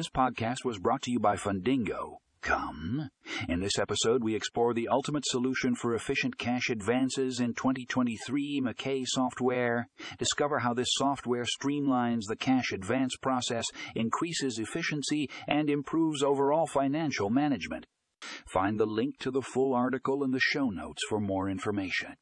This podcast was brought to you by Fundingo. Come. In this episode, we explore the ultimate solution for efficient cash advances in 2023 MCA software. Discover how this software streamlines the cash advance process, increases efficiency, and improves overall financial management. Find the link to the full article in the show notes for more information.